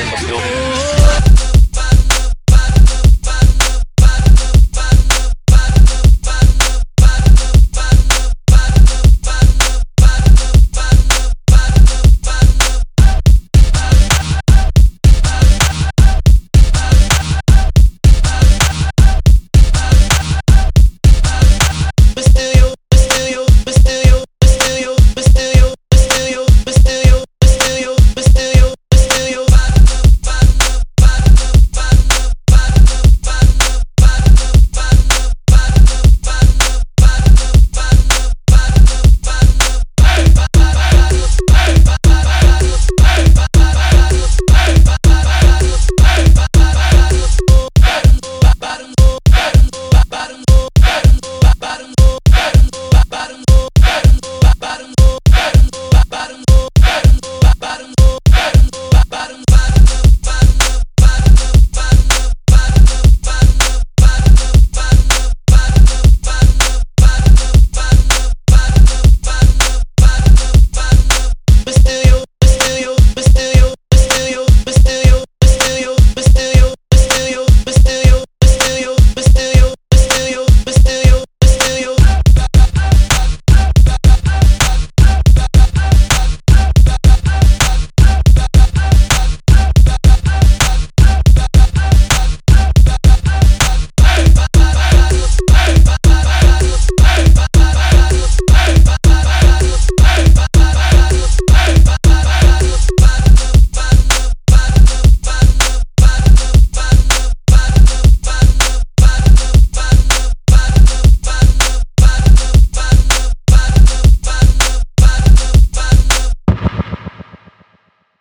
in the building.